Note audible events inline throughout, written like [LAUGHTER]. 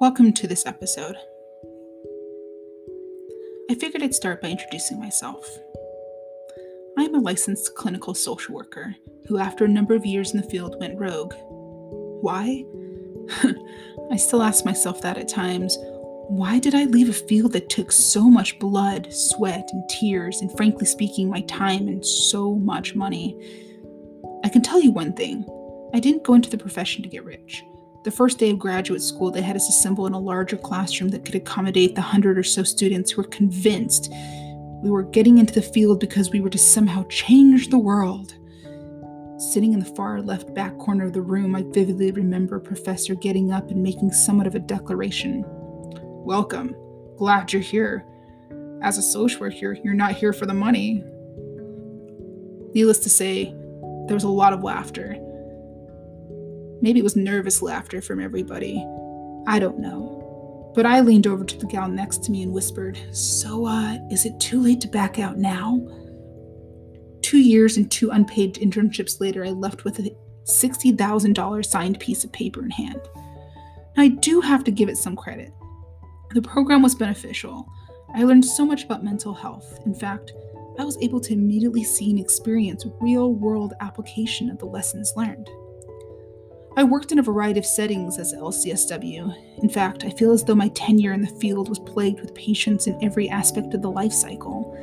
Welcome to this episode. I figured I'd start by introducing myself. I am a licensed clinical social worker who, after a number of years in the field, went rogue. Why? [LAUGHS] I still ask myself that at times. Why did I leave a field that took so much blood, sweat, and tears, and frankly speaking, my time and so much money? I can tell you one thing I didn't go into the profession to get rich. The first day of graduate school, they had us assemble in a larger classroom that could accommodate the hundred or so students who were convinced we were getting into the field because we were to somehow change the world. Sitting in the far left back corner of the room, I vividly remember a professor getting up and making somewhat of a declaration. Welcome. Glad you're here. As a social worker, you're not here for the money. Needless to say, there was a lot of laughter. Maybe it was nervous laughter from everybody. I don't know. But I leaned over to the gal next to me and whispered, So, uh, is it too late to back out now? Two years and two unpaid internships later, I left with a $60,000 signed piece of paper in hand. Now, I do have to give it some credit. The program was beneficial. I learned so much about mental health. In fact, I was able to immediately see and experience real world application of the lessons learned. I worked in a variety of settings as LCSW. In fact, I feel as though my tenure in the field was plagued with patients in every aspect of the life cycle.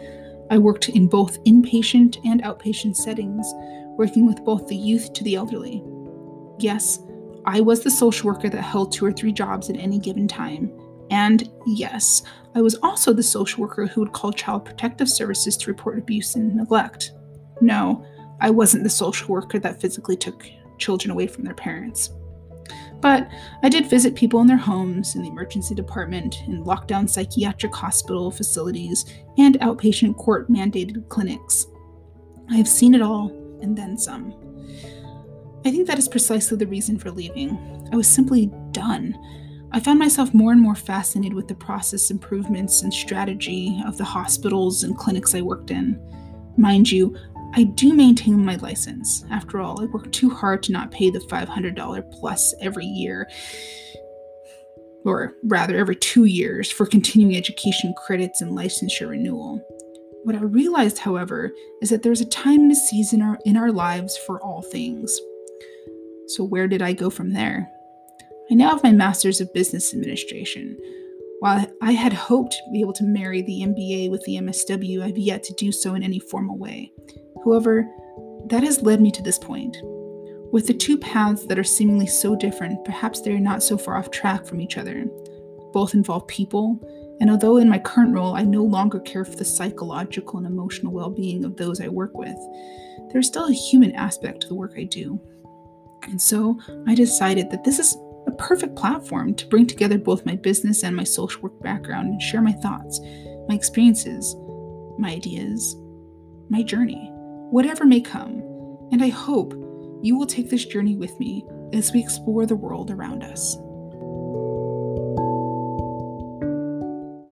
I worked in both inpatient and outpatient settings, working with both the youth to the elderly. Yes, I was the social worker that held two or three jobs at any given time. And yes, I was also the social worker who would call Child Protective Services to report abuse and neglect. No, I wasn't the social worker that physically took children away from their parents. But I did visit people in their homes, in the emergency department, in lockdown psychiatric hospital facilities, and outpatient court mandated clinics. I have seen it all, and then some. I think that is precisely the reason for leaving. I was simply done. I found myself more and more fascinated with the process improvements and strategy of the hospitals and clinics I worked in. Mind you, I do maintain my license. After all, I work too hard to not pay the $500 plus every year, or rather, every two years, for continuing education credits and licensure renewal. What I realized, however, is that there's a time and a season in our, lives for all things. So, where did I go from there? I now have my Master's of Business Administration. While I had hoped to be able to marry the MBA with the MSW, I've yet to do so in any formal way. However, that has led me to this point. With the two paths that are seemingly so different, perhaps they are not so far off track from each other. Both involve people, and although in my current role I no longer care for the psychological and emotional well being of those I work with, there's still a human aspect to the work I do. And so I decided that this is a perfect platform to bring together both my business and my social work background and share my thoughts, my experiences, my ideas, my journey whatever may come, and I hope you will take this journey with me as we explore the world around us.